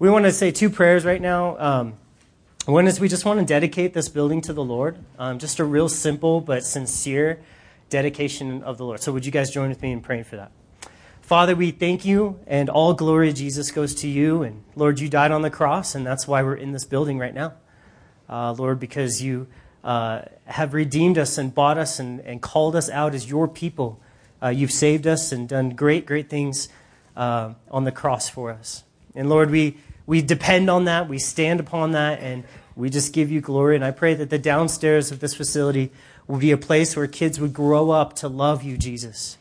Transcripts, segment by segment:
we want to say two prayers right now. Um, one is we just want to dedicate this building to the Lord. Um, just a real simple but sincere dedication of the Lord. So, would you guys join with me in praying for that? Father, we thank you, and all glory, Jesus, goes to you. And Lord, you died on the cross, and that's why we're in this building right now. Uh, Lord, because you uh, have redeemed us and bought us and, and called us out as your people. Uh, you've saved us and done great, great things uh, on the cross for us. And Lord, we, we depend on that, we stand upon that, and we just give you glory. And I pray that the downstairs of this facility will be a place where kids would grow up to love you, Jesus,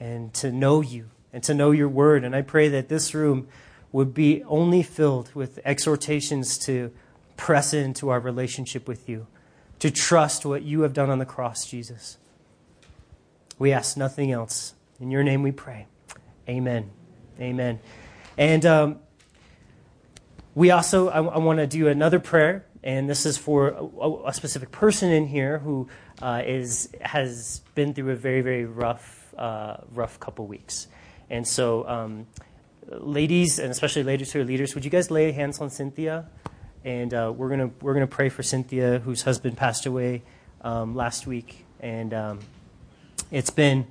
and to know you and to know your word. And I pray that this room would be only filled with exhortations to press into our relationship with you, to trust what you have done on the cross, Jesus. We ask nothing else. In your name we pray. Amen. Amen. And um, we also, I, I want to do another prayer, and this is for a, a specific person in here who uh, is, has been through a very, very rough, uh, rough couple weeks. And so, um, ladies, and especially ladies who are leaders, would you guys lay hands on Cynthia? And uh, we're gonna we're gonna pray for Cynthia, whose husband passed away um, last week, and um, it's been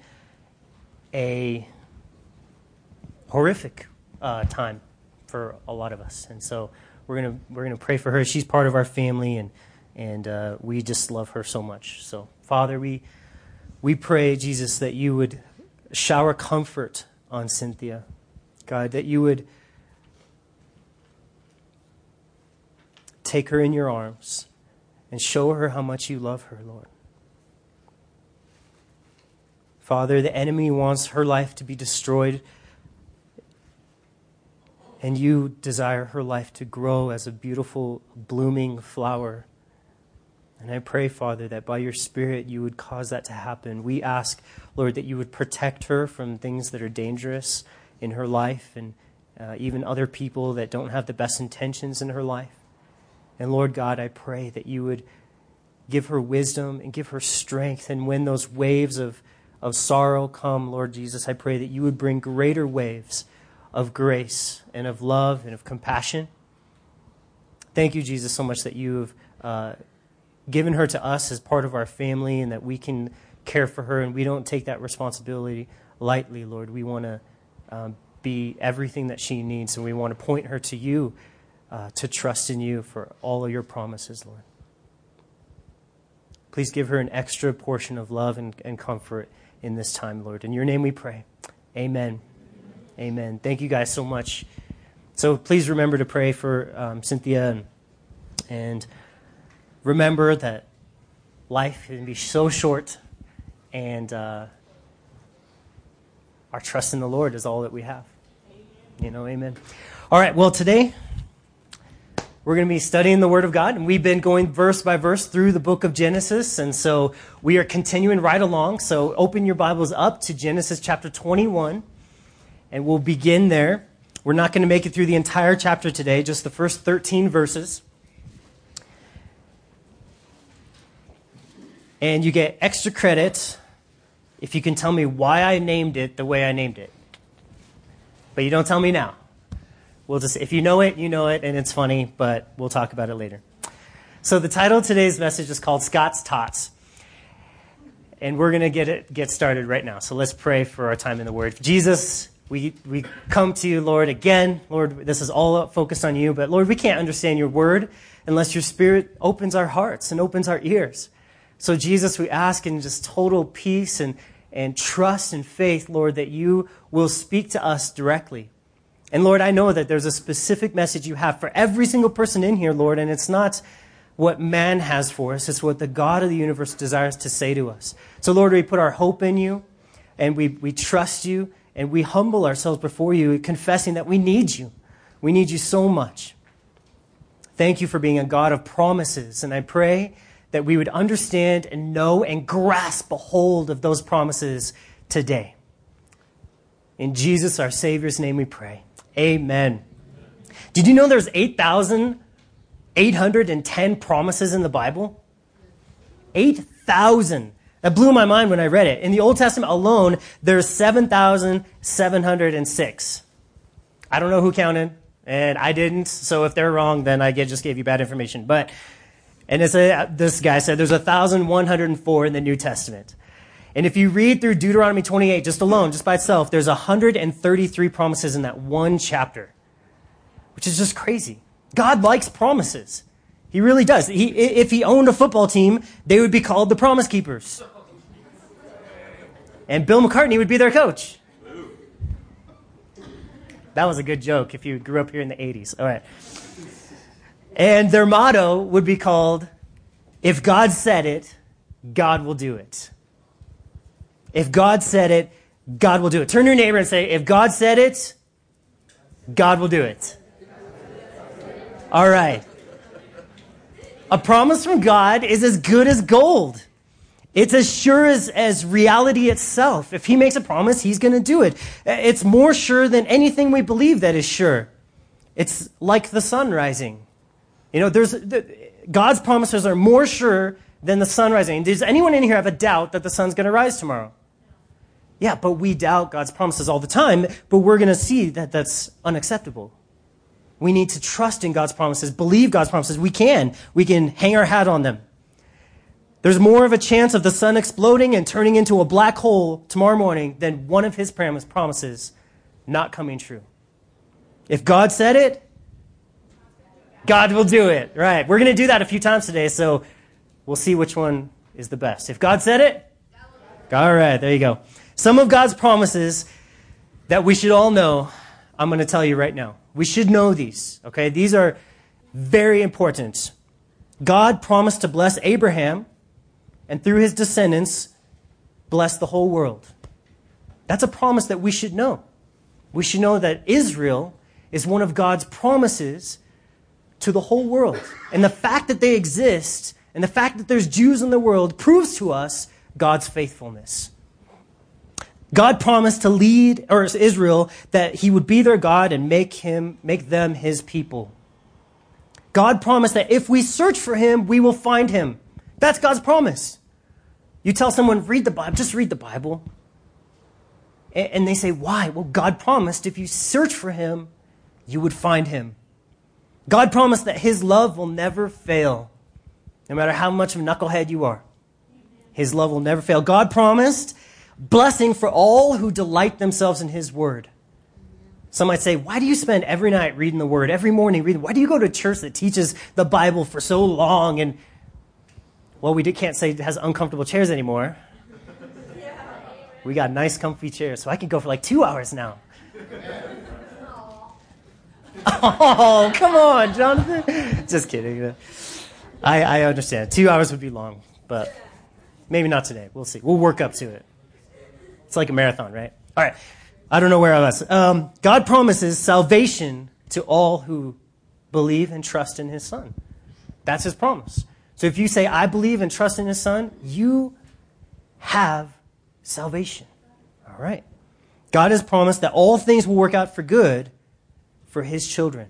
a horrific uh, time for a lot of us. And so we're gonna we're gonna pray for her. She's part of our family, and and uh, we just love her so much. So Father, we we pray Jesus that you would shower comfort on Cynthia. God, that you would take her in your arms and show her how much you love her, Lord. Father, the enemy wants her life to be destroyed, and you desire her life to grow as a beautiful, blooming flower. And I pray, Father, that by your Spirit you would cause that to happen. We ask, Lord, that you would protect her from things that are dangerous in her life and uh, even other people that don't have the best intentions in her life. And Lord God, I pray that you would give her wisdom and give her strength. And when those waves of, of sorrow come, Lord Jesus, I pray that you would bring greater waves of grace and of love and of compassion. Thank you, Jesus, so much that you have. Uh, given her to us as part of our family and that we can care for her and we don't take that responsibility lightly, Lord. We want to um, be everything that she needs and we want to point her to you uh, to trust in you for all of your promises, Lord. Please give her an extra portion of love and, and comfort in this time, Lord. In your name we pray. Amen. Amen. Thank you guys so much. So please remember to pray for um, Cynthia and, and remember that life can be so short, and uh, our trust in the Lord is all that we have. Amen. You know, amen. All right, well, today we're going to be studying the Word of God, and we've been going verse by verse through the book of Genesis, and so we are continuing right along. So open your Bibles up to Genesis chapter 21, and we'll begin there. We're not going to make it through the entire chapter today, just the first 13 verses. And you get extra credit if you can tell me why I named it the way I named it. But you don't tell me now. We'll just, if you know it, you know it, and it's funny, but we'll talk about it later. So the title of today's message is called Scott's Tots. And we're going to get it get started right now. So let's pray for our time in the Word. Jesus, we, we come to you, Lord, again. Lord, this is all focused on you, but Lord, we can't understand your Word unless your Spirit opens our hearts and opens our ears. So, Jesus, we ask in just total peace and, and trust and faith, Lord, that you will speak to us directly. And Lord, I know that there's a specific message you have for every single person in here, Lord, and it's not what man has for us, it's what the God of the universe desires to say to us. So, Lord, we put our hope in you, and we, we trust you, and we humble ourselves before you, confessing that we need you. We need you so much. Thank you for being a God of promises, and I pray that we would understand and know and grasp a hold of those promises today. In Jesus, our Savior's name, we pray. Amen. Did you know there's 8,810 promises in the Bible? 8,000. That blew my mind when I read it. In the Old Testament alone, there's 7,706. I don't know who counted. And I didn't, so if they're wrong, then I just gave you bad information. But, and a, this guy said there's 1,104 in the New Testament. And if you read through Deuteronomy 28 just alone, just by itself, there's 133 promises in that one chapter, which is just crazy. God likes promises. He really does. He, if he owned a football team, they would be called the Promise Keepers. And Bill McCartney would be their coach. That was a good joke if you grew up here in the 80s. All right. And their motto would be called, If God said it, God will do it. If God said it, God will do it. Turn to your neighbor and say, If God said it, God will do it. All right. A promise from God is as good as gold. It's as sure as, as reality itself. If he makes a promise, he's going to do it. It's more sure than anything we believe that is sure. It's like the sun rising. You know, there's, the, God's promises are more sure than the sun rising. Does anyone in here have a doubt that the sun's going to rise tomorrow? Yeah, but we doubt God's promises all the time, but we're going to see that that's unacceptable. We need to trust in God's promises, believe God's promises. We can. We can hang our hat on them. There's more of a chance of the sun exploding and turning into a black hole tomorrow morning than one of his promises not coming true. If God said it, God will do it. Right. We're going to do that a few times today, so we'll see which one is the best. If God said it, all right, there you go. Some of God's promises that we should all know, I'm going to tell you right now. We should know these, okay? These are very important. God promised to bless Abraham and through his descendants, bless the whole world. That's a promise that we should know. We should know that Israel is one of God's promises to the whole world. And the fact that they exist and the fact that there's Jews in the world proves to us God's faithfulness. God promised to lead or Israel that he would be their God and make him make them his people. God promised that if we search for him, we will find him. That's God's promise. You tell someone, read the Bible, just read the Bible. And they say, why? Well, God promised if you search for him, you would find him. God promised that his love will never fail, no matter how much of a knucklehead you are. His love will never fail. God promised blessing for all who delight themselves in his word. Some might say, why do you spend every night reading the word, every morning reading? Why do you go to church that teaches the Bible for so long and well, we can't say it has uncomfortable chairs anymore. We got nice, comfy chairs, so I can go for like two hours now. Oh, come on, Jonathan. Just kidding. I, I understand. Two hours would be long, but maybe not today. We'll see. We'll work up to it. It's like a marathon, right? All right. I don't know where I was. Um, God promises salvation to all who believe and trust in his son. That's his promise. So if you say, I believe and trust in his son, you have salvation. All right. God has promised that all things will work out for good for his children.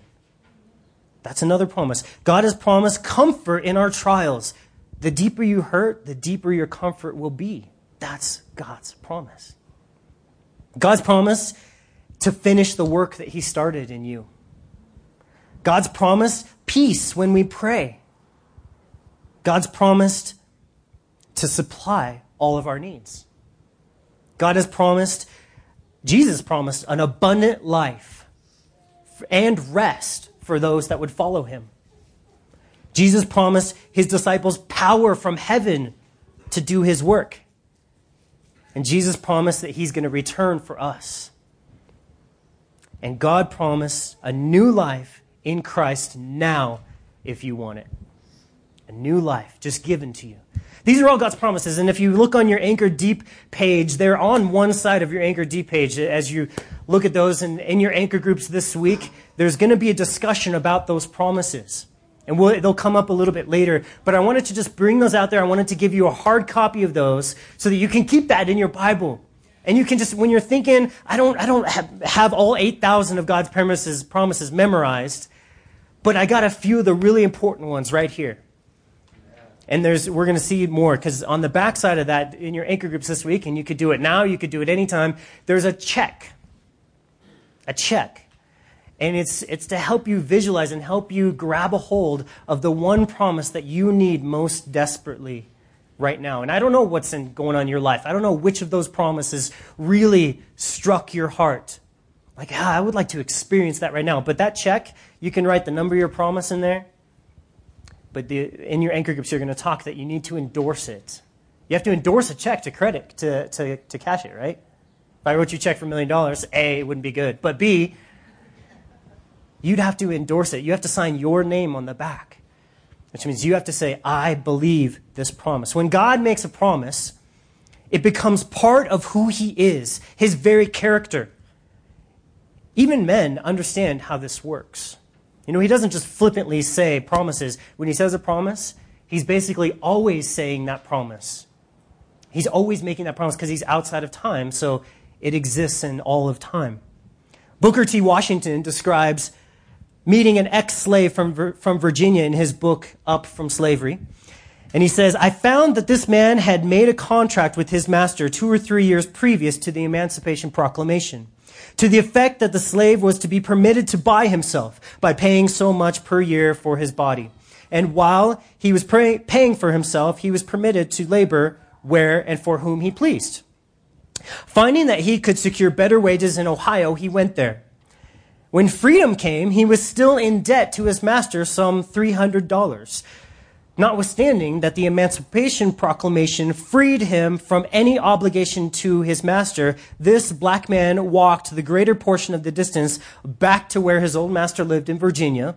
That's another promise. God has promised comfort in our trials. The deeper you hurt, the deeper your comfort will be. That's God's promise. God's promise to finish the work that he started in you. God's promise peace when we pray. God's promised to supply all of our needs. God has promised, Jesus promised an abundant life and rest for those that would follow him. Jesus promised his disciples power from heaven to do his work. And Jesus promised that he's going to return for us. And God promised a new life in Christ now if you want it a new life just given to you. These are all God's promises. And if you look on your Anchor Deep page, they're on one side of your Anchor Deep page. As you look at those and in your anchor groups this week, there's going to be a discussion about those promises. And we'll, they'll come up a little bit later. But I wanted to just bring those out there. I wanted to give you a hard copy of those so that you can keep that in your Bible. And you can just, when you're thinking, I don't, I don't have, have all 8,000 of God's promises, promises memorized, but I got a few of the really important ones right here. And there's, we're going to see more because on the backside of that, in your anchor groups this week, and you could do it now, you could do it anytime, there's a check. A check. And it's, it's to help you visualize and help you grab a hold of the one promise that you need most desperately right now. And I don't know what's in, going on in your life. I don't know which of those promises really struck your heart. Like, ah, I would like to experience that right now. But that check, you can write the number of your promise in there. But the, in your anchor groups, you're going to talk that you need to endorse it. You have to endorse a check to credit, to, to, to cash it, right? If I wrote you a check for a million dollars, A, it wouldn't be good. But B, you'd have to endorse it. You have to sign your name on the back, which means you have to say, I believe this promise. When God makes a promise, it becomes part of who He is, His very character. Even men understand how this works. You know, He doesn't just flippantly say promises. When He says a promise, He's basically always saying that promise. He's always making that promise because He's outside of time, so it exists in all of time. Booker T. Washington describes meeting an ex slave from, from Virginia in his book, Up from Slavery. And he says, I found that this man had made a contract with his master two or three years previous to the Emancipation Proclamation, to the effect that the slave was to be permitted to buy himself by paying so much per year for his body. And while he was pay- paying for himself, he was permitted to labor where and for whom he pleased. Finding that he could secure better wages in Ohio, he went there. When freedom came, he was still in debt to his master some $300. Notwithstanding that the Emancipation Proclamation freed him from any obligation to his master, this black man walked the greater portion of the distance back to where his old master lived in Virginia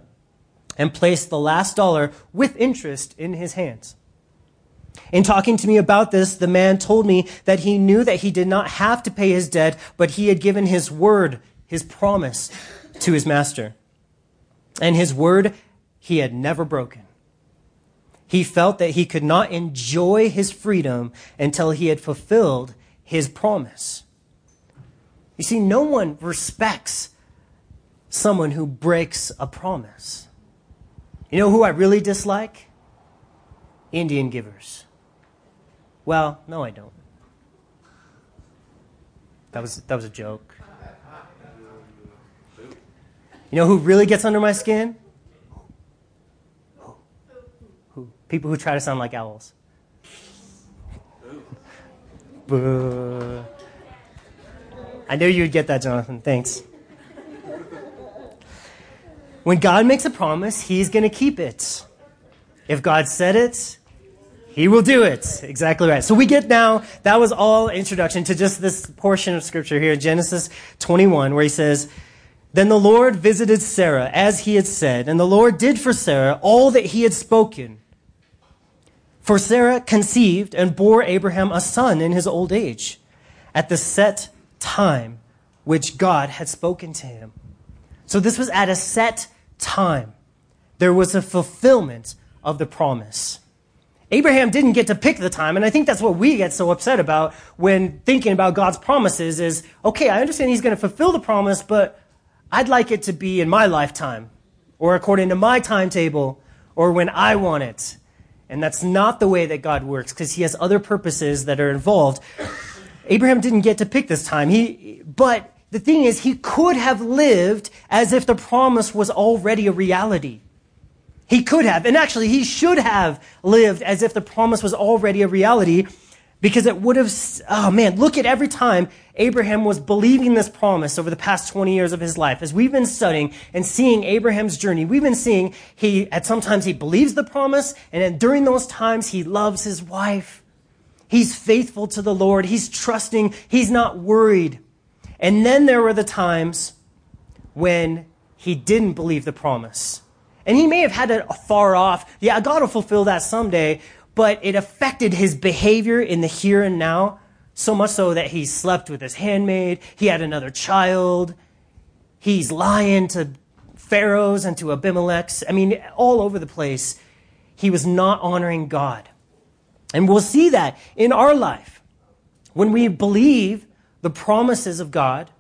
and placed the last dollar with interest in his hands. In talking to me about this, the man told me that he knew that he did not have to pay his debt, but he had given his word, his promise to his master. And his word he had never broken. He felt that he could not enjoy his freedom until he had fulfilled his promise. You see, no one respects someone who breaks a promise. You know who I really dislike? Indian givers. Well, no, I don't. That was, that was a joke. You know who really gets under my skin? Who? Who? People who try to sound like owls. Boo. I knew you'd get that, Jonathan. Thanks. When God makes a promise, He's going to keep it. If God said it, He will do it. Exactly right. So we get now, that was all introduction to just this portion of Scripture here in Genesis 21, where He says, then the Lord visited Sarah as he had said, and the Lord did for Sarah all that he had spoken. For Sarah conceived and bore Abraham a son in his old age, at the set time which God had spoken to him. So this was at a set time. There was a fulfillment of the promise. Abraham didn't get to pick the time, and I think that's what we get so upset about when thinking about God's promises is, okay, I understand he's going to fulfill the promise, but I'd like it to be in my lifetime or according to my timetable or when I want it. And that's not the way that God works because he has other purposes that are involved. Abraham didn't get to pick this time. He, but the thing is, he could have lived as if the promise was already a reality. He could have, and actually, he should have lived as if the promise was already a reality because it would have, oh man, look at every time Abraham was believing this promise over the past 20 years of his life. As we've been studying and seeing Abraham's journey, we've been seeing he, at sometimes he believes the promise, and then during those times he loves his wife. He's faithful to the Lord. He's trusting. He's not worried. And then there were the times when he didn't believe the promise. And he may have had it far off. Yeah, God will fulfill that someday but it affected his behavior in the here and now, so much so that he slept with his handmaid, he had another child, he's lying to Pharaohs and to Abimelechs. I mean, all over the place, he was not honoring God. And we'll see that in our life. When we believe the promises of God,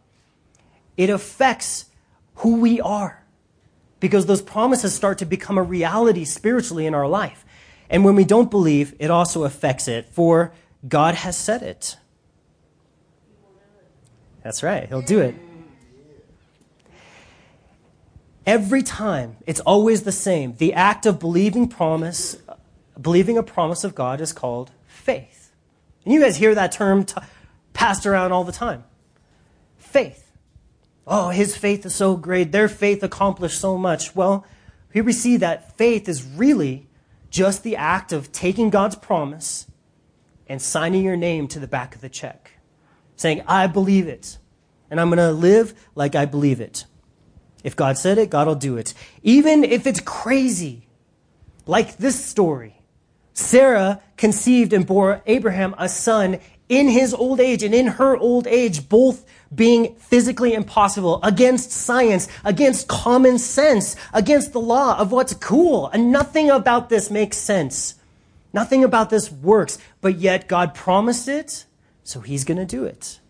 it affects who we are because those promises start to become a reality spiritually in our life. And when we don't believe, it also affects it, for God has said it. That's right, He'll do it. Every time, it's always the same. The act of believing promise, believing a promise of God is called faith. And you guys hear that term t- passed around all the time. Faith. Oh, his faith is so great. Their faith accomplished so much. Well, here we see that faith is really just the act of taking God's promise and signing your name to the back of the check, saying, I believe it, and I'm going to live like I believe it. If God said it, God will do it. Even if it's crazy, like this story. Sarah conceived and bore Abraham a son in his old age and in her old age, both being physically impossible, against science, against common sense, against the law of what's cool. And nothing about this makes sense. Nothing about this works, but yet God promised it, so he's going to do it.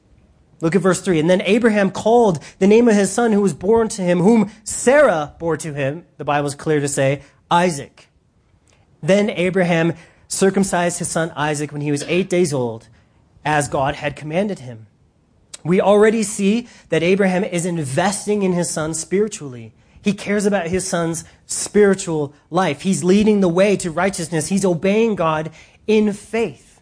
Look at verse 3. And then Abraham called the name of his son who was born to him, whom Sarah bore to him, the Bible is clear to say, Isaac. Then Abraham circumcised his son Isaac when he was eight days old, as God had commanded him. We already see that Abraham is investing in his son spiritually. He cares about his son's spiritual life. He's leading the way to righteousness. He's obeying God in faith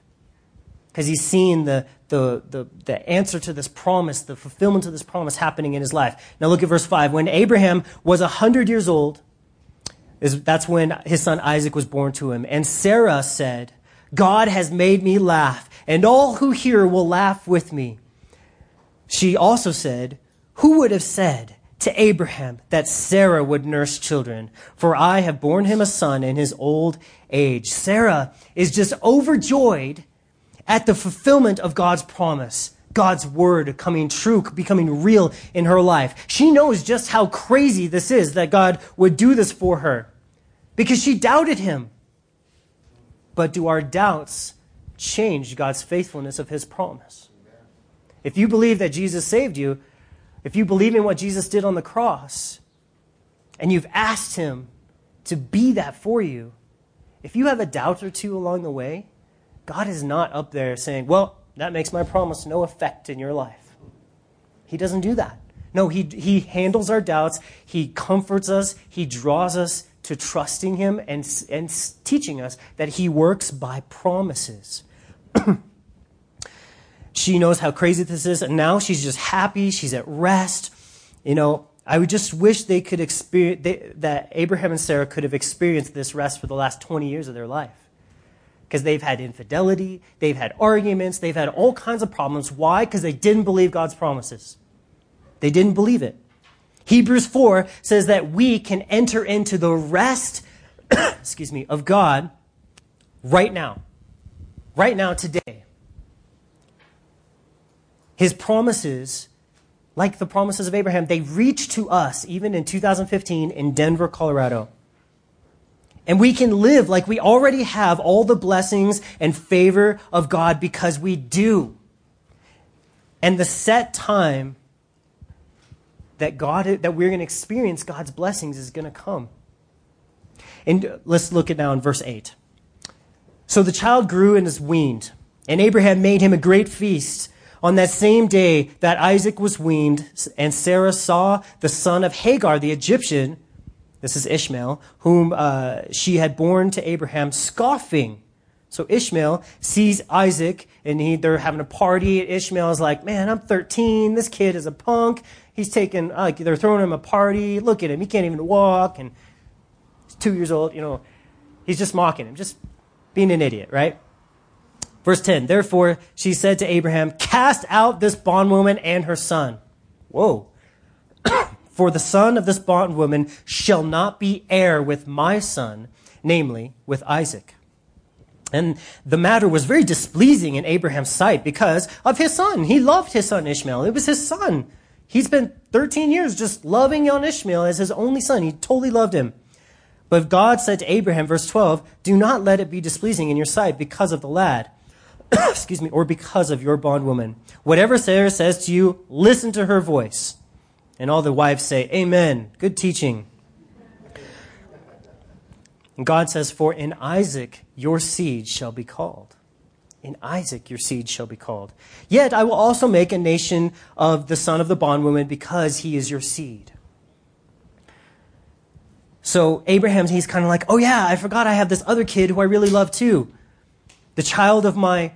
because he's seeing the, the, the, the answer to this promise, the fulfillment of this promise happening in his life. Now look at verse 5. When Abraham was 100 years old, that's when his son Isaac was born to him. And Sarah said, God has made me laugh, and all who hear will laugh with me. She also said, Who would have said to Abraham that Sarah would nurse children, for I have borne him a son in his old age. Sarah is just overjoyed at the fulfillment of God's promise. God's word coming true, becoming real in her life. She knows just how crazy this is that God would do this for her because she doubted him. But do our doubts change God's faithfulness of his promise? If you believe that Jesus saved you, if you believe in what Jesus did on the cross, and you've asked Him to be that for you, if you have a doubt or two along the way, God is not up there saying, Well, that makes my promise no effect in your life. He doesn't do that. No, he, he handles our doubts, He comforts us, He draws us to trusting Him and, and teaching us that He works by promises. She knows how crazy this is, and now she's just happy. She's at rest. You know, I would just wish they could experience they, that Abraham and Sarah could have experienced this rest for the last 20 years of their life. Because they've had infidelity, they've had arguments, they've had all kinds of problems. Why? Because they didn't believe God's promises. They didn't believe it. Hebrews 4 says that we can enter into the rest, excuse me, of God right now. Right now, today. His promises, like the promises of Abraham, they reach to us even in 2015 in Denver, Colorado. And we can live like we already have all the blessings and favor of God because we do. And the set time that God that we're going to experience God's blessings is going to come. And let's look at now in verse 8. So the child grew and was weaned, and Abraham made him a great feast on that same day that Isaac was weaned, and Sarah saw the son of Hagar, the Egyptian, this is Ishmael, whom uh, she had borne to Abraham, scoffing. So Ishmael sees Isaac, and he, they're having a party. Ishmael is like, "Man, I'm 13. This kid is a punk. He's taking like they're throwing him a party. Look at him. He can't even walk, and he's two years old. You know, he's just mocking him, just being an idiot, right?" Verse 10 Therefore she said to Abraham, Cast out this bondwoman and her son. Whoa. For the son of this bondwoman shall not be heir with my son, namely with Isaac. And the matter was very displeasing in Abraham's sight because of his son. He loved his son Ishmael. It was his son. He spent 13 years just loving on Ishmael as his only son. He totally loved him. But God said to Abraham, verse 12, Do not let it be displeasing in your sight because of the lad excuse me, or because of your bondwoman. Whatever Sarah says to you, listen to her voice. And all the wives say, Amen. Good teaching. And God says, For in Isaac your seed shall be called. In Isaac your seed shall be called. Yet I will also make a nation of the son of the bondwoman because he is your seed. So Abraham, he's kind of like, oh yeah, I forgot I have this other kid who I really love too. The child of my,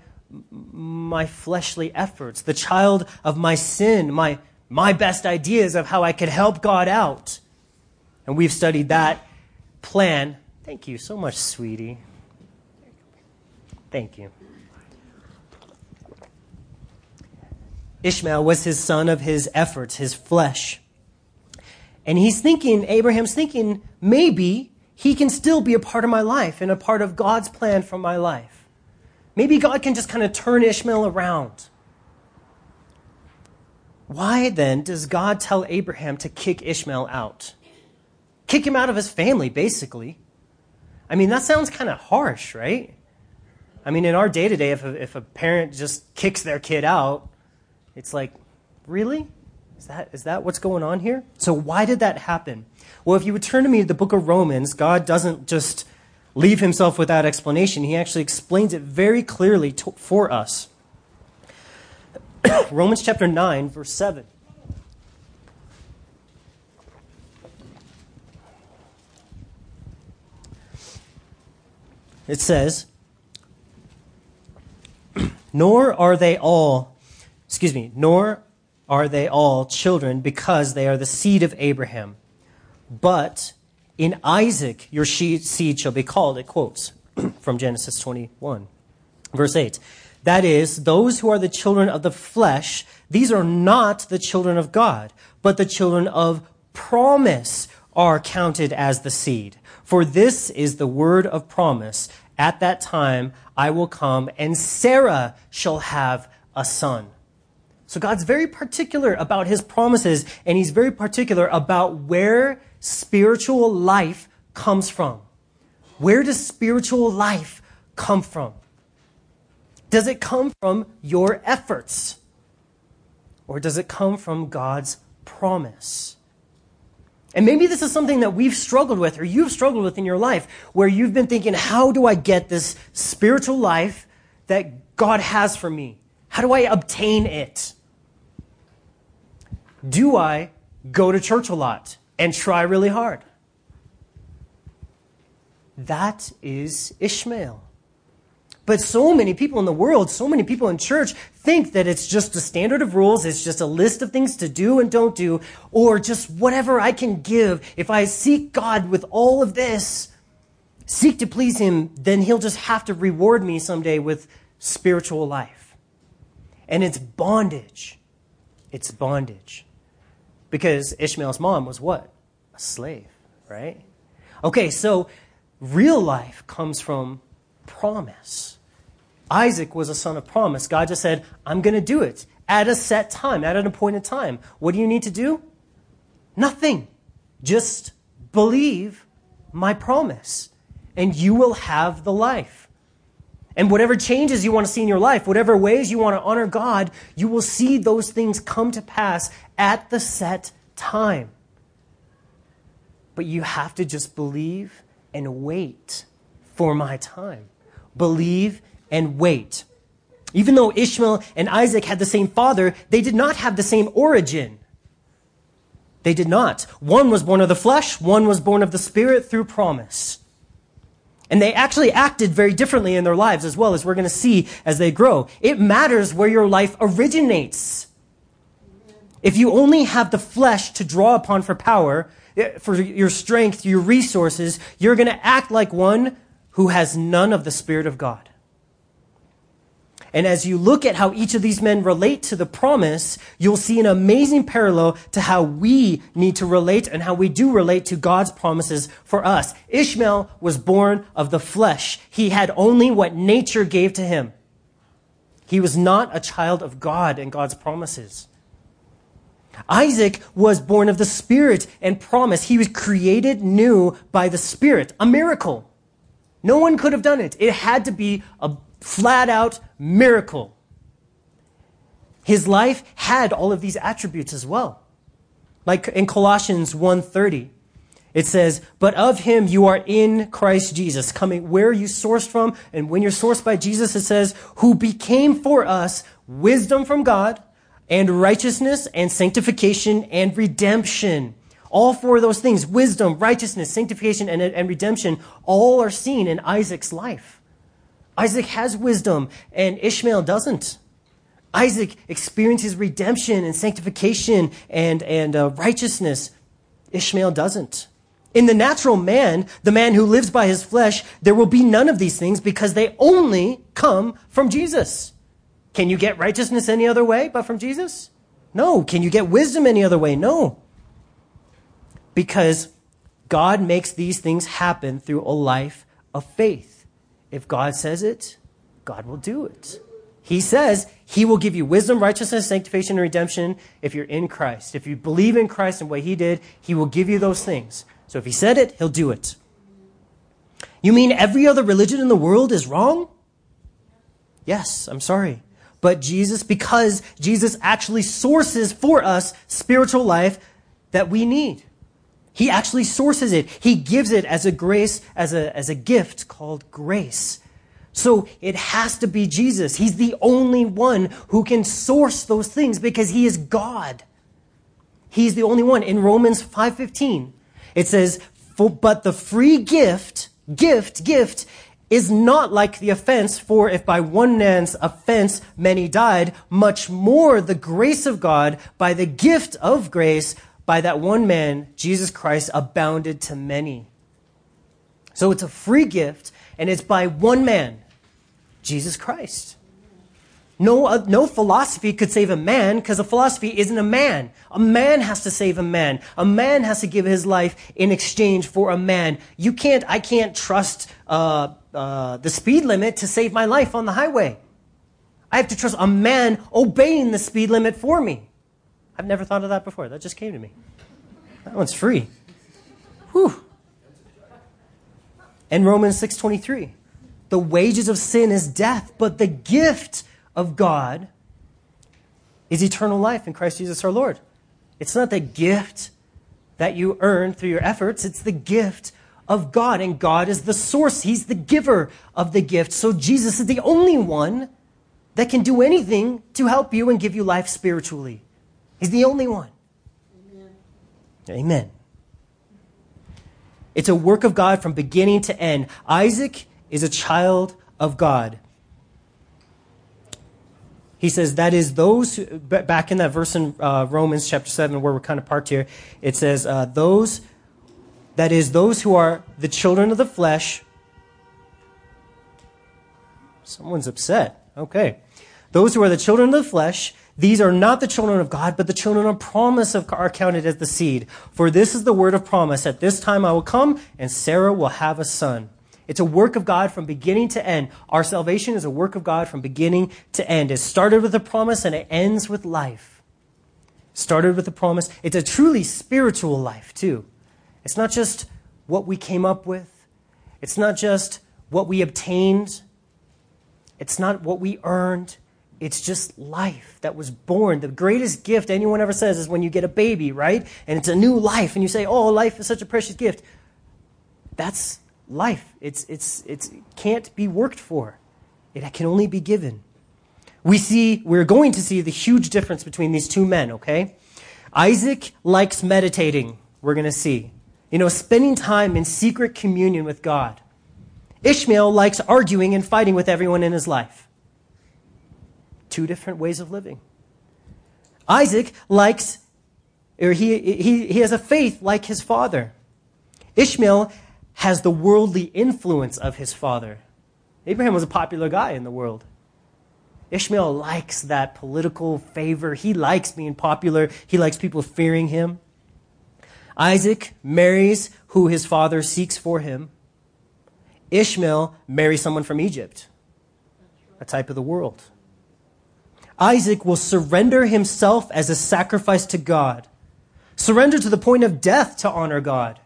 my fleshly efforts, the child of my sin, my, my best ideas of how I could help God out. And we've studied that plan. Thank you so much, sweetie. Thank you. Ishmael was his son of his efforts, his flesh. And he's thinking, Abraham's thinking, maybe he can still be a part of my life and a part of God's plan for my life. Maybe God can just kind of turn Ishmael around. Why then does God tell Abraham to kick Ishmael out? Kick him out of his family, basically. I mean, that sounds kind of harsh, right? I mean, in our day to day, if a parent just kicks their kid out, it's like, really? Is that, is that what's going on here? So, why did that happen? Well, if you would turn to me to the book of Romans, God doesn't just leave himself without explanation. He actually explains it very clearly to, for us. Romans chapter 9, verse 7. It says, Nor are they all excuse me, nor are they all children because they are the seed of Abraham. But in Isaac your seed shall be called, it quotes from Genesis 21, verse 8. That is, those who are the children of the flesh, these are not the children of God, but the children of promise are counted as the seed. For this is the word of promise. At that time I will come, and Sarah shall have a son. So God's very particular about his promises, and he's very particular about where spiritual life comes from. Where does spiritual life come from? Does it come from your efforts? Or does it come from God's promise? And maybe this is something that we've struggled with, or you've struggled with in your life, where you've been thinking, how do I get this spiritual life that God has for me? How do I obtain it? Do I go to church a lot and try really hard? That is Ishmael. But so many people in the world, so many people in church think that it's just a standard of rules, it's just a list of things to do and don't do, or just whatever I can give. If I seek God with all of this, seek to please Him, then He'll just have to reward me someday with spiritual life. And it's bondage. It's bondage. Because Ishmael's mom was what? A slave, right? Okay, so real life comes from promise. Isaac was a son of promise. God just said, I'm going to do it at a set time, at an appointed time. What do you need to do? Nothing. Just believe my promise, and you will have the life. And whatever changes you want to see in your life, whatever ways you want to honor God, you will see those things come to pass at the set time. But you have to just believe and wait for my time. Believe and wait. Even though Ishmael and Isaac had the same father, they did not have the same origin. They did not. One was born of the flesh, one was born of the spirit through promise. And they actually acted very differently in their lives as well, as we're going to see as they grow. It matters where your life originates. If you only have the flesh to draw upon for power, eh, for your strength, your resources, you're going to act like one who has none of the Spirit of God. And as you look at how each of these men relate to the promise, you'll see an amazing parallel to how we need to relate and how we do relate to God's promises for us. Ishmael was born of the flesh. He had only what nature gave to him. He was not a child of God and God's promises. Isaac was born of the Spirit and promise. He was created new by the Spirit. A miracle. No one could have done it. It had to be a flat out miracle. His life had all of these attributes as well. Like in Colossians 1:30, it says, "But of him you are in Christ Jesus." Coming where you sourced from, and when you're sourced by Jesus, it says, "Who became for us wisdom from God, and righteousness and sanctification and redemption." All four of those things wisdom, righteousness, sanctification, and, and redemption all are seen in Isaac's life. Isaac has wisdom, and Ishmael doesn't. Isaac experiences redemption and sanctification and, and uh, righteousness. Ishmael doesn't. In the natural man, the man who lives by his flesh, there will be none of these things because they only come from Jesus. Can you get righteousness any other way but from Jesus? No. Can you get wisdom any other way? No. Because God makes these things happen through a life of faith. If God says it, God will do it. He says he will give you wisdom, righteousness, sanctification, and redemption if you're in Christ. If you believe in Christ and what he did, he will give you those things. So if he said it, he'll do it. You mean every other religion in the world is wrong? Yes, I'm sorry. But Jesus, because Jesus actually sources for us spiritual life that we need. He actually sources it. He gives it as a grace, as a, as a gift called grace. So it has to be Jesus. He's the only one who can source those things because he is God. He's the only one. In Romans 5:15, it says, "But the free gift, gift, gift is not like the offense, for if by one man's offense many died, much more the grace of God by the gift of grace by that one man, Jesus Christ, abounded to many." So it's a free gift and it's by one man, Jesus Christ. No, uh, no philosophy could save a man because a philosophy isn't a man. A man has to save a man. A man has to give his life in exchange for a man. You can't, I can't trust uh, uh, the speed limit to save my life on the highway. I have to trust a man obeying the speed limit for me. I've never thought of that before. That just came to me. That one's free. Whew. And Romans 6.23. The wages of sin is death, but the gift of God is eternal life in Christ Jesus our Lord. It's not the gift that you earn through your efforts, it's the gift of God. And God is the source, He's the giver of the gift. So Jesus is the only one that can do anything to help you and give you life spiritually. He's the only one. Amen. Amen. It's a work of God from beginning to end. Isaac is a child of God. He says, that is those, who, back in that verse in uh, Romans chapter 7, where we're kind of parked here, it says, uh, those, that is those who are the children of the flesh. Someone's upset. Okay. Those who are the children of the flesh, these are not the children of God, but the children of promise are counted as the seed. For this is the word of promise. At this time I will come, and Sarah will have a son. It's a work of God from beginning to end. Our salvation is a work of God from beginning to end. It started with a promise and it ends with life. Started with a promise. It's a truly spiritual life, too. It's not just what we came up with, it's not just what we obtained, it's not what we earned. It's just life that was born. The greatest gift anyone ever says is when you get a baby, right? And it's a new life, and you say, Oh, life is such a precious gift. That's life. It's, it's, it's, it can't be worked for, it can only be given. We see, we're going to see the huge difference between these two men, okay? Isaac likes meditating, we're going to see. You know, spending time in secret communion with God. Ishmael likes arguing and fighting with everyone in his life. Two different ways of living. Isaac likes, or he, he, he has a faith like his father. Ishmael has the worldly influence of his father. Abraham was a popular guy in the world. Ishmael likes that political favor. He likes being popular. He likes people fearing him. Isaac marries who his father seeks for him. Ishmael marries someone from Egypt, a type of the world. Isaac will surrender himself as a sacrifice to God, surrender to the point of death to honor God.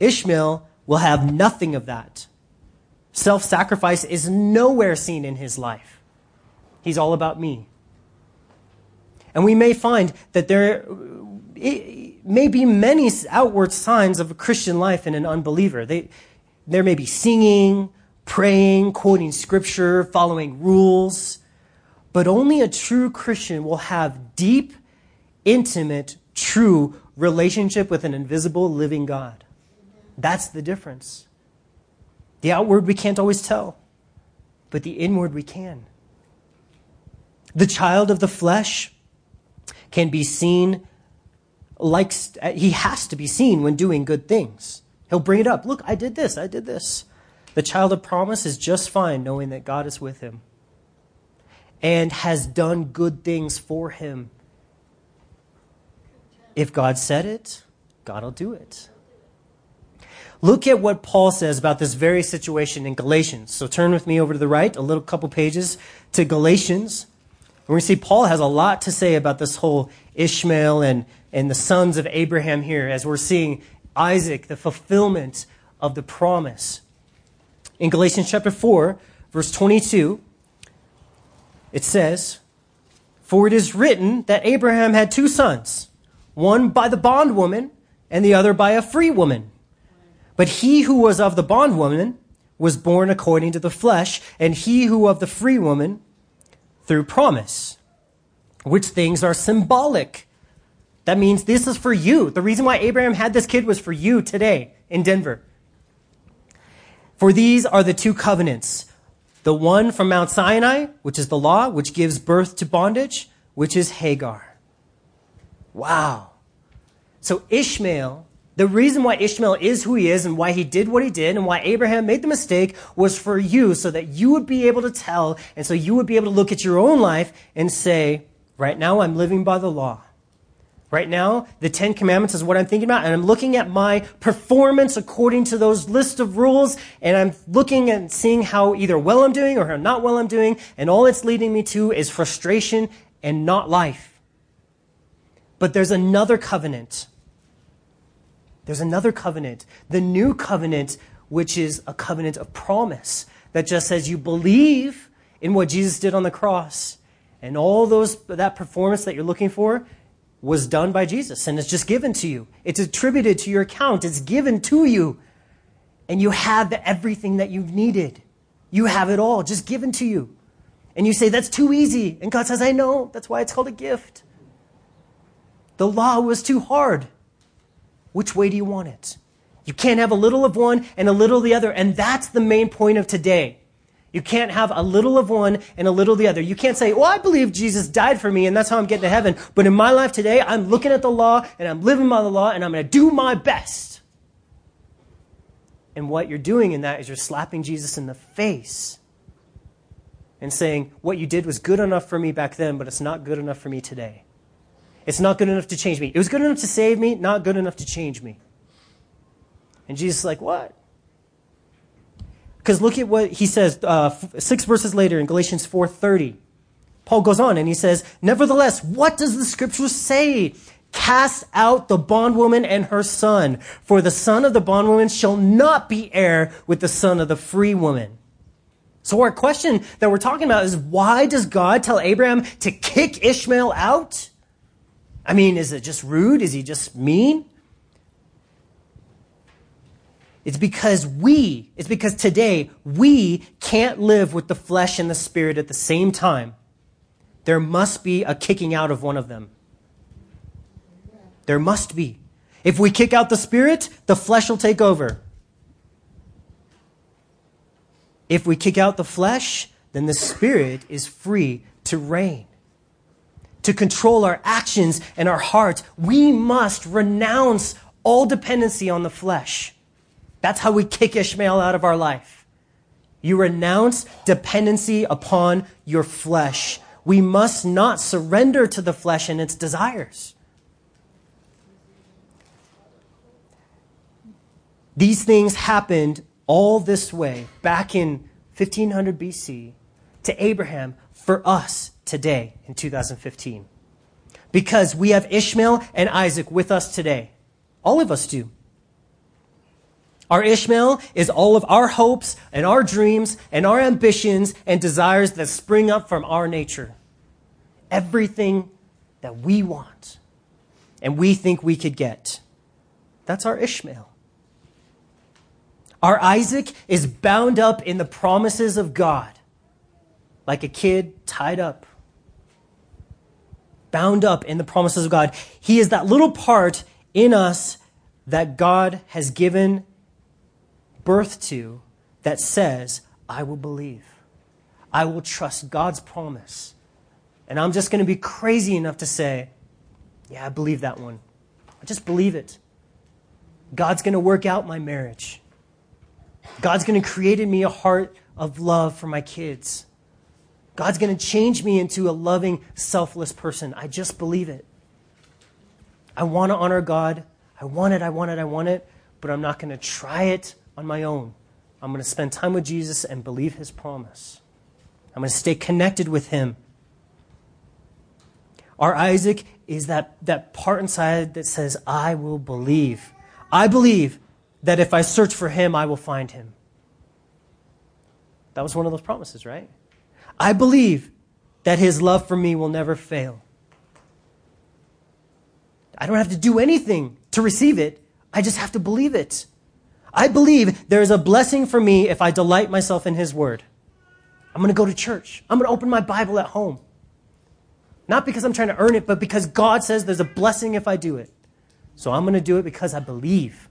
Ishmael will have nothing of that. Self sacrifice is nowhere seen in his life. He's all about me. And we may find that there may be many outward signs of a Christian life in an unbeliever. They, there may be singing, praying, quoting scripture, following rules, but only a true Christian will have deep, intimate, true relationship with an invisible living God. That's the difference. The outward we can't always tell, but the inward we can. The child of the flesh can be seen like uh, he has to be seen when doing good things. He'll bring it up. Look, I did this, I did this. The child of promise is just fine knowing that God is with him and has done good things for him. If God said it, God will do it. Look at what Paul says about this very situation in Galatians. So turn with me over to the right, a little couple pages to Galatians. We're going to see Paul has a lot to say about this whole Ishmael and, and the sons of Abraham here as we're seeing Isaac, the fulfillment of the promise. In Galatians chapter 4, verse 22, it says, For it is written that Abraham had two sons, one by the bondwoman and the other by a free woman. But he who was of the bondwoman was born according to the flesh, and he who of the free woman through promise, which things are symbolic. That means this is for you. The reason why Abraham had this kid was for you today in Denver. For these are the two covenants the one from Mount Sinai, which is the law, which gives birth to bondage, which is Hagar. Wow. So Ishmael the reason why Ishmael is who he is and why he did what he did and why Abraham made the mistake was for you so that you would be able to tell and so you would be able to look at your own life and say, right now I'm living by the law. Right now, the Ten Commandments is what I'm thinking about, and I'm looking at my performance according to those list of rules, and I'm looking and seeing how either well I'm doing or how not well I'm doing, and all it's leading me to is frustration and not life. But there's another covenant there's another covenant, the new covenant, which is a covenant of promise that just says you believe in what Jesus did on the cross. And all those that performance that you're looking for was done by Jesus and it's just given to you. It's attributed to your account. It's given to you. And you have everything that you've needed. You have it all just given to you. And you say, that's too easy. And God says, I know. That's why it's called a gift. The law was too hard. Which way do you want it? You can't have a little of one and a little of the other. And that's the main point of today. You can't have a little of one and a little of the other. You can't say, well, I believe Jesus died for me and that's how I'm getting to heaven. But in my life today, I'm looking at the law and I'm living by the law and I'm going to do my best. And what you're doing in that is you're slapping Jesus in the face and saying, what you did was good enough for me back then, but it's not good enough for me today. It's not good enough to change me. It was good enough to save me, not good enough to change me. And Jesus is like, what? Because look at what he says uh, six verses later in Galatians 4.30. Paul goes on and he says, Nevertheless, what does the scripture say? Cast out the bondwoman and her son, for the son of the bondwoman shall not be heir with the son of the free woman. So our question that we're talking about is why does God tell Abraham to kick Ishmael out? I mean, is it just rude? Is he just mean? It's because we, it's because today we can't live with the flesh and the spirit at the same time. There must be a kicking out of one of them. There must be. If we kick out the spirit, the flesh will take over. If we kick out the flesh, then the spirit is free to reign to control our actions and our hearts, we must renounce all dependency on the flesh. That's how we kick Ishmael out of our life. You renounce dependency upon your flesh. We must not surrender to the flesh and its desires. These things happened all this way back in 1500 BC to Abraham for us today in 2015. Because we have Ishmael and Isaac with us today. All of us do. Our Ishmael is all of our hopes and our dreams and our ambitions and desires that spring up from our nature. Everything that we want and we think we could get. That's our Ishmael. Our Isaac is bound up in the promises of God, like a kid tied up bound up in the promises of God. He is that little part in us that God has given birth to that says, I will believe. I will trust God's promise. And I'm just going to be crazy enough to say, yeah, I believe that one. I just believe it. God's going to work out my marriage. God's going to create in me a heart of love for my kids. God's going to change me into a loving, selfless person. I just believe it. I want to honor God. I want it, I want it, I want it, but I'm not going to try it on my own. I'm going to spend time with Jesus and believe his promise. I'm going to stay connected with him. Our Isaac is that, that part inside that says, I will believe. I believe that if I search for him, I will find him. That was one of those promises, right? I believe that his love for me will never fail. I don't have to do anything to receive it. I just have to believe it. I believe there is a blessing for me if I delight myself in his word. I'm going to go to church. I'm going to open my Bible at home. Not because I'm trying to earn it, but because God says there's a blessing if I do it. So I'm going to do it because I believe.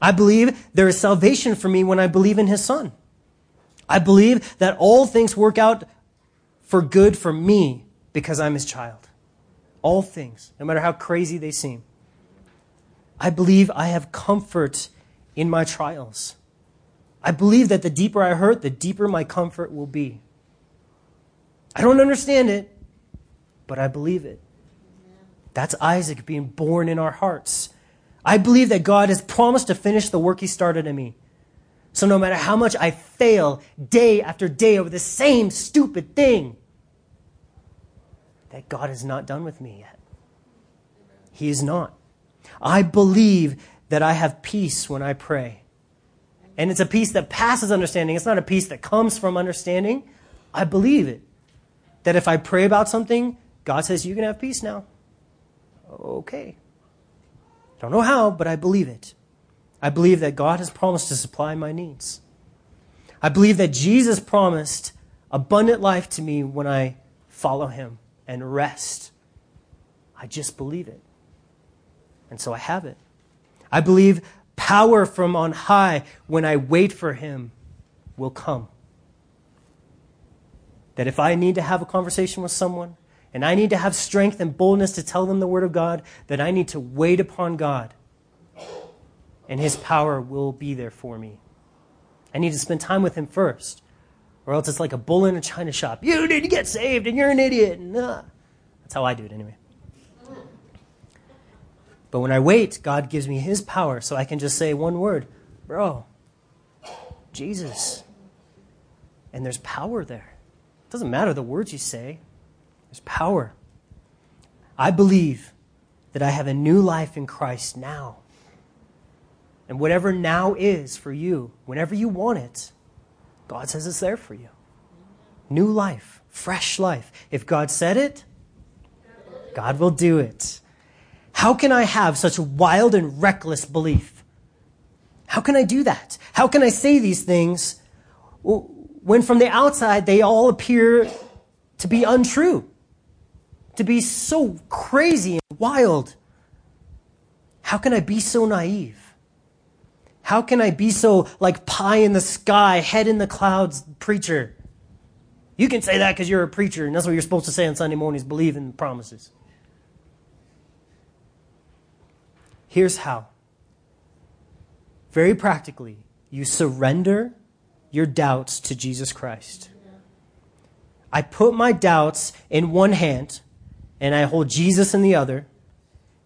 I believe there is salvation for me when I believe in his son. I believe that all things work out for good for me because I'm his child. All things, no matter how crazy they seem. I believe I have comfort in my trials. I believe that the deeper I hurt, the deeper my comfort will be. I don't understand it, but I believe it. That's Isaac being born in our hearts. I believe that God has promised to finish the work he started in me. So no matter how much I fail day after day over the same stupid thing, that God is not done with me yet. He is not. I believe that I have peace when I pray. And it's a peace that passes understanding. It's not a peace that comes from understanding. I believe it. That if I pray about something, God says, You can have peace now. Okay. I Don't know how, but I believe it. I believe that God has promised to supply my needs. I believe that Jesus promised abundant life to me when I follow him and rest. I just believe it. And so I have it. I believe power from on high when I wait for him will come. That if I need to have a conversation with someone, and I need to have strength and boldness to tell them the Word of God, that I need to wait upon God. And His power will be there for me. I need to spend time with Him first, or else it's like a bull in a china shop. You need to get saved, and you're an idiot. And, uh, that's how I do it anyway. But when I wait, God gives me His power so I can just say one word Bro, Jesus. And there's power there. It doesn't matter the words you say, there's power. I believe that I have a new life in Christ now. And whatever now is for you, whenever you want it, God says it's there for you. New life, fresh life. If God said it, God will do it. How can I have such wild and reckless belief? How can I do that? How can I say these things when from the outside they all appear to be untrue? to be so crazy and wild. How can I be so naive? How can I be so like pie in the sky, head in the clouds preacher? You can say that because you're a preacher, and that's what you're supposed to say on Sunday mornings believe in the promises. Here's how. Very practically, you surrender your doubts to Jesus Christ. I put my doubts in one hand and I hold Jesus in the other,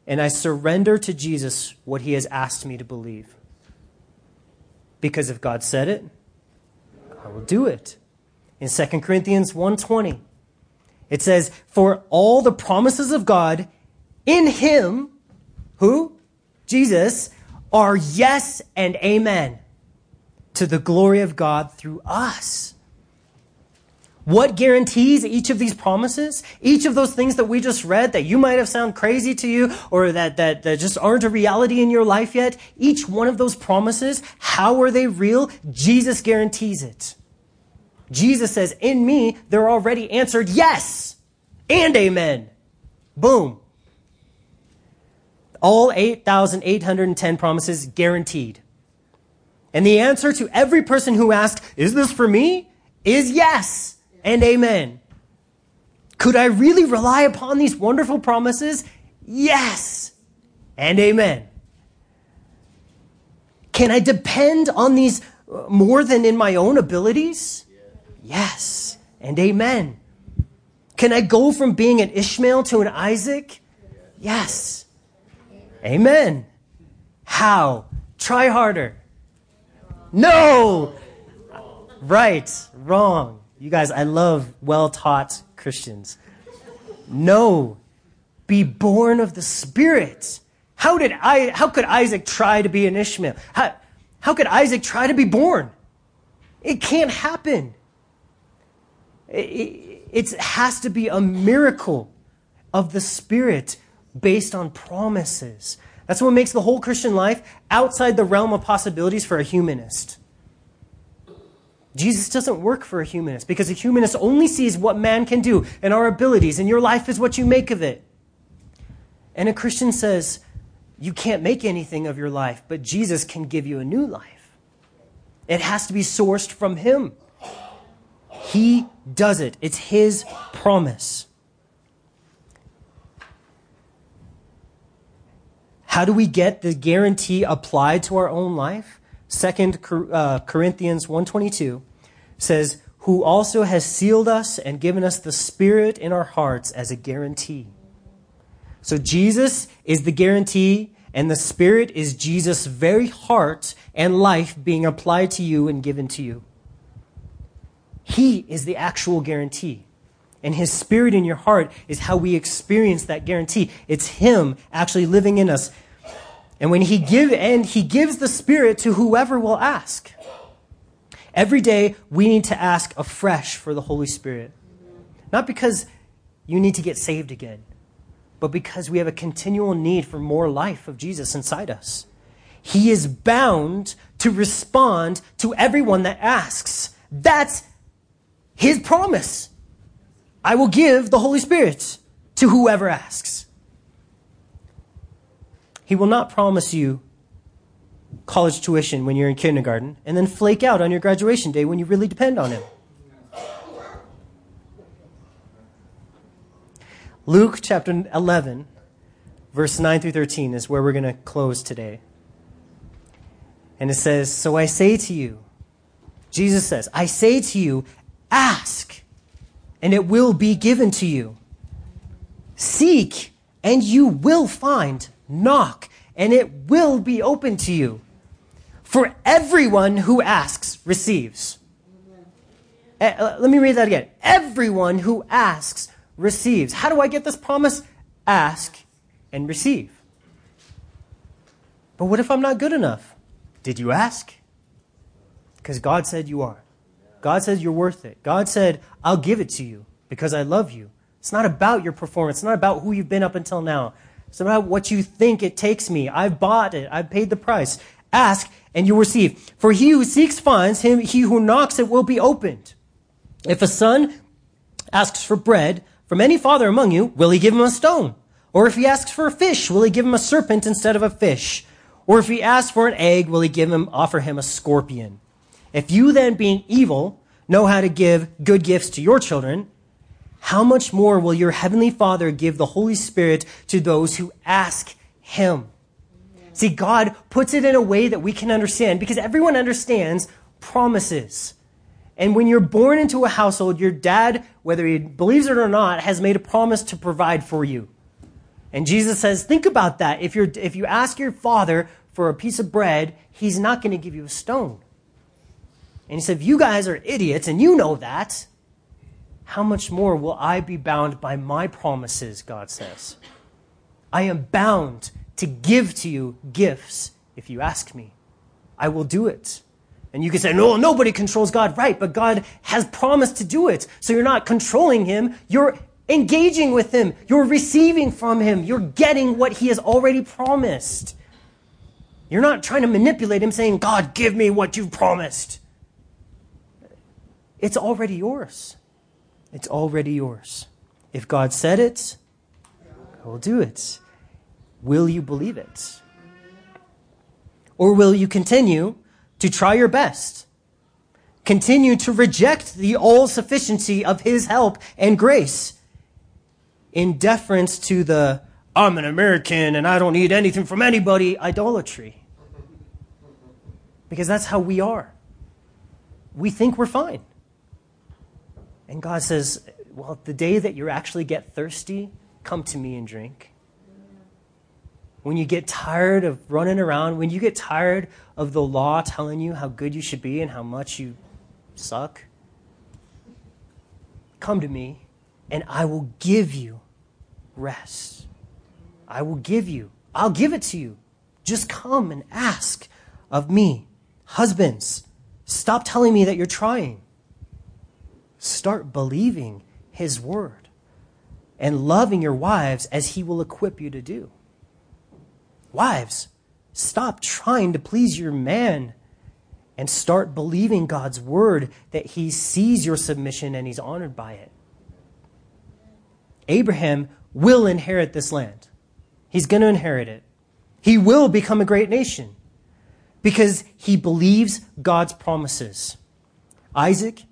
and I surrender to Jesus what he has asked me to believe. Because if God said it, I will do it. In 2 Corinthians 1:20, it says, "For all the promises of God in him, who? Jesus, are yes and amen to the glory of God through us." What guarantees each of these promises? Each of those things that we just read that you might have sound crazy to you or that, that, that just aren't a reality in your life yet, each one of those promises, how are they real? Jesus guarantees it. Jesus says, in me, they're already answered yes and amen. Boom. All 8,810 promises guaranteed. And the answer to every person who asks, Is this for me? is yes and amen. Could I really rely upon these wonderful promises? Yes and amen. Can I depend on these more than in my own abilities? Yes and amen. Can I go from being an Ishmael to an Isaac? Yes. Amen. How? Try harder. No! Right, wrong. You guys, I love well taught Christians. No. Be born of the Spirit. How did I how could Isaac try to be an Ishmael? How, how could Isaac try to be born? It can't happen. It, it, it has to be a miracle of the Spirit based on promises. That's what makes the whole Christian life outside the realm of possibilities for a humanist. Jesus doesn't work for a humanist because a humanist only sees what man can do and our abilities, and your life is what you make of it. And a Christian says, You can't make anything of your life, but Jesus can give you a new life. It has to be sourced from Him. He does it, it's His promise. How do we get the guarantee applied to our own life? Second uh, Corinthians 122 says, who also has sealed us and given us the Spirit in our hearts as a guarantee. So Jesus is the guarantee, and the Spirit is Jesus' very heart and life being applied to you and given to you. He is the actual guarantee. And His Spirit in your heart is how we experience that guarantee. It's Him actually living in us. And when He give and He gives the Spirit to whoever will ask. Every day, we need to ask afresh for the Holy Spirit. Not because you need to get saved again, but because we have a continual need for more life of Jesus inside us. He is bound to respond to everyone that asks. That's his promise. I will give the Holy Spirit to whoever asks. He will not promise you college tuition when you're in kindergarten and then flake out on your graduation day when you really depend on him. Luke chapter 11, verse 9 through 13 is where we're going to close today. And it says, So I say to you, Jesus says, I say to you, ask, and it will be given to you. Seek, and you will find. Knock, and it will be open to you. For everyone who asks receives. Uh, let me read that again. Everyone who asks receives. How do I get this promise? Ask and receive. But what if I'm not good enough? Did you ask? Because God said you are. God said you're worth it. God said, I'll give it to you because I love you. It's not about your performance. It's not about who you've been up until now. It's about what you think it takes me. I've bought it. I've paid the price. Ask and you receive. For he who seeks finds, him, he who knocks it will be opened. If a son asks for bread from any father among you, will he give him a stone? Or if he asks for a fish, will he give him a serpent instead of a fish? Or if he asks for an egg, will he give him, offer him a scorpion? If you then, being evil, know how to give good gifts to your children, how much more will your heavenly Father give the Holy Spirit to those who ask him? See, God puts it in a way that we can understand because everyone understands promises. And when you're born into a household, your dad, whether he believes it or not, has made a promise to provide for you. And Jesus says, think about that. If, you're, if you ask your father for a piece of bread, he's not going to give you a stone. And he said, if you guys are idiots and you know that, how much more will I be bound by my promises, God says? I am bound to give to you gifts if you ask me. I will do it. And you can say, no, nobody controls God. Right, but God has promised to do it. So you're not controlling him. You're engaging with him. You're receiving from him. You're getting what he has already promised. You're not trying to manipulate him saying, God, give me what you've promised. It's already yours. It's already yours. If God said it, I will do it. Will you believe it? Or will you continue to try your best? Continue to reject the all sufficiency of His help and grace in deference to the I'm an American and I don't need anything from anybody idolatry. Because that's how we are. We think we're fine. And God says, Well, the day that you actually get thirsty, come to me and drink. When you get tired of running around, when you get tired of the law telling you how good you should be and how much you suck, come to me and I will give you rest. I will give you. I'll give it to you. Just come and ask of me. Husbands, stop telling me that you're trying. Start believing his word and loving your wives as he will equip you to do. Wives, stop trying to please your man and start believing God's word that he sees your submission and he's honored by it. Abraham will inherit this land. He's going to inherit it. He will become a great nation because he believes God's promises. Isaac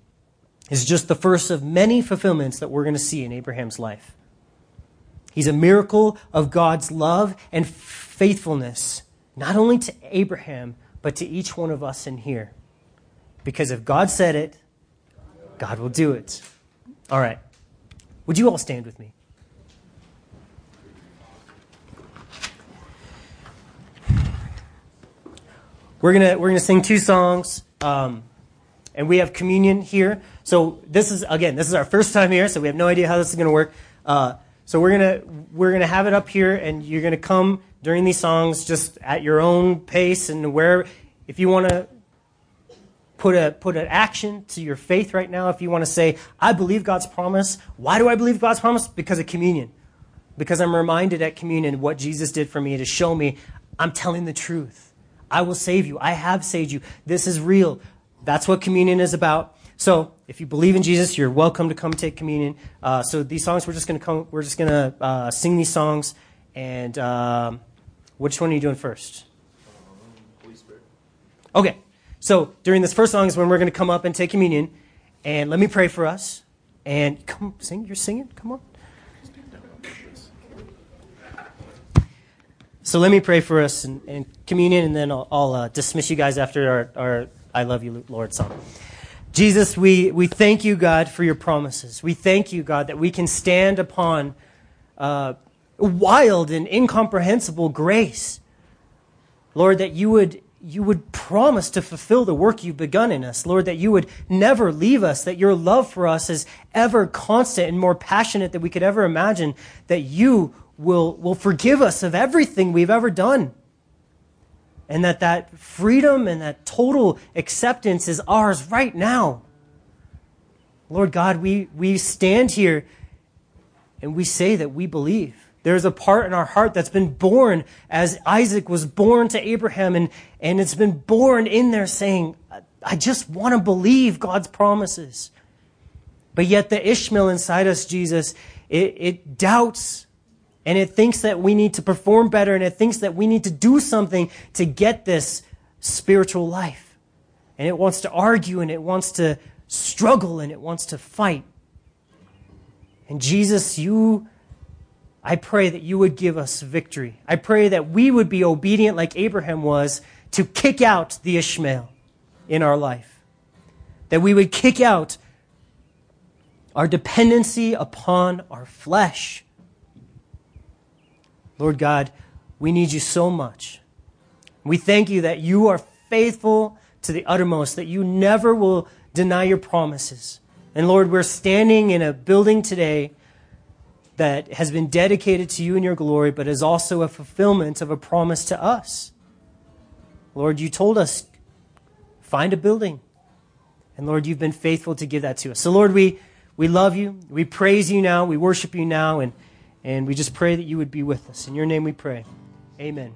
is just the first of many fulfillments that we're going to see in Abraham's life. He's a miracle of God's love and faithfulness, not only to Abraham, but to each one of us in here. Because if God said it, God will do it. All right. Would you all stand with me? We're gonna we're gonna sing two songs, um, and we have communion here. So this is again this is our first time here, so we have no idea how this is gonna work. Uh, so we're gonna we're gonna have it up here, and you're gonna come during these songs just at your own pace and where if you want to put a put an action to your faith right now. If you want to say, I believe God's promise. Why do I believe God's promise? Because of communion. Because I'm reminded at communion what Jesus did for me to show me I'm telling the truth. I will save you. I have saved you. This is real. That's what communion is about. So, if you believe in Jesus, you're welcome to come take communion. Uh, so these songs, we're just gonna come. We're just gonna uh, sing these songs. And um, which one are you doing first? Holy Spirit. Okay. So during this first song is when we're gonna come up and take communion. And let me pray for us. And come sing. You're singing. Come on. So let me pray for us and, in communion, and then I'll, I'll uh, dismiss you guys after our, our I Love You, Lord song. Jesus, we, we thank you, God, for your promises. We thank you, God, that we can stand upon uh, wild and incomprehensible grace. Lord, that you would, you would promise to fulfill the work you've begun in us. Lord, that you would never leave us, that your love for us is ever constant and more passionate than we could ever imagine, that you will, will forgive us of everything we've ever done. And that that freedom and that total acceptance is ours right now. Lord God, we, we stand here and we say that we believe. There's a part in our heart that's been born as Isaac was born to Abraham, and, and it's been born in there saying, I just want to believe God's promises. But yet the Ishmael inside us, Jesus, it, it doubts and it thinks that we need to perform better and it thinks that we need to do something to get this spiritual life. And it wants to argue and it wants to struggle and it wants to fight. And Jesus, you, I pray that you would give us victory. I pray that we would be obedient like Abraham was to kick out the Ishmael in our life. That we would kick out our dependency upon our flesh Lord God, we need you so much. We thank you that you are faithful to the uttermost, that you never will deny your promises. And Lord, we're standing in a building today that has been dedicated to you in your glory, but is also a fulfillment of a promise to us. Lord, you told us, find a building. And Lord, you've been faithful to give that to us. So, Lord, we, we love you. We praise you now. We worship you now. And and we just pray that you would be with us. In your name we pray. Amen.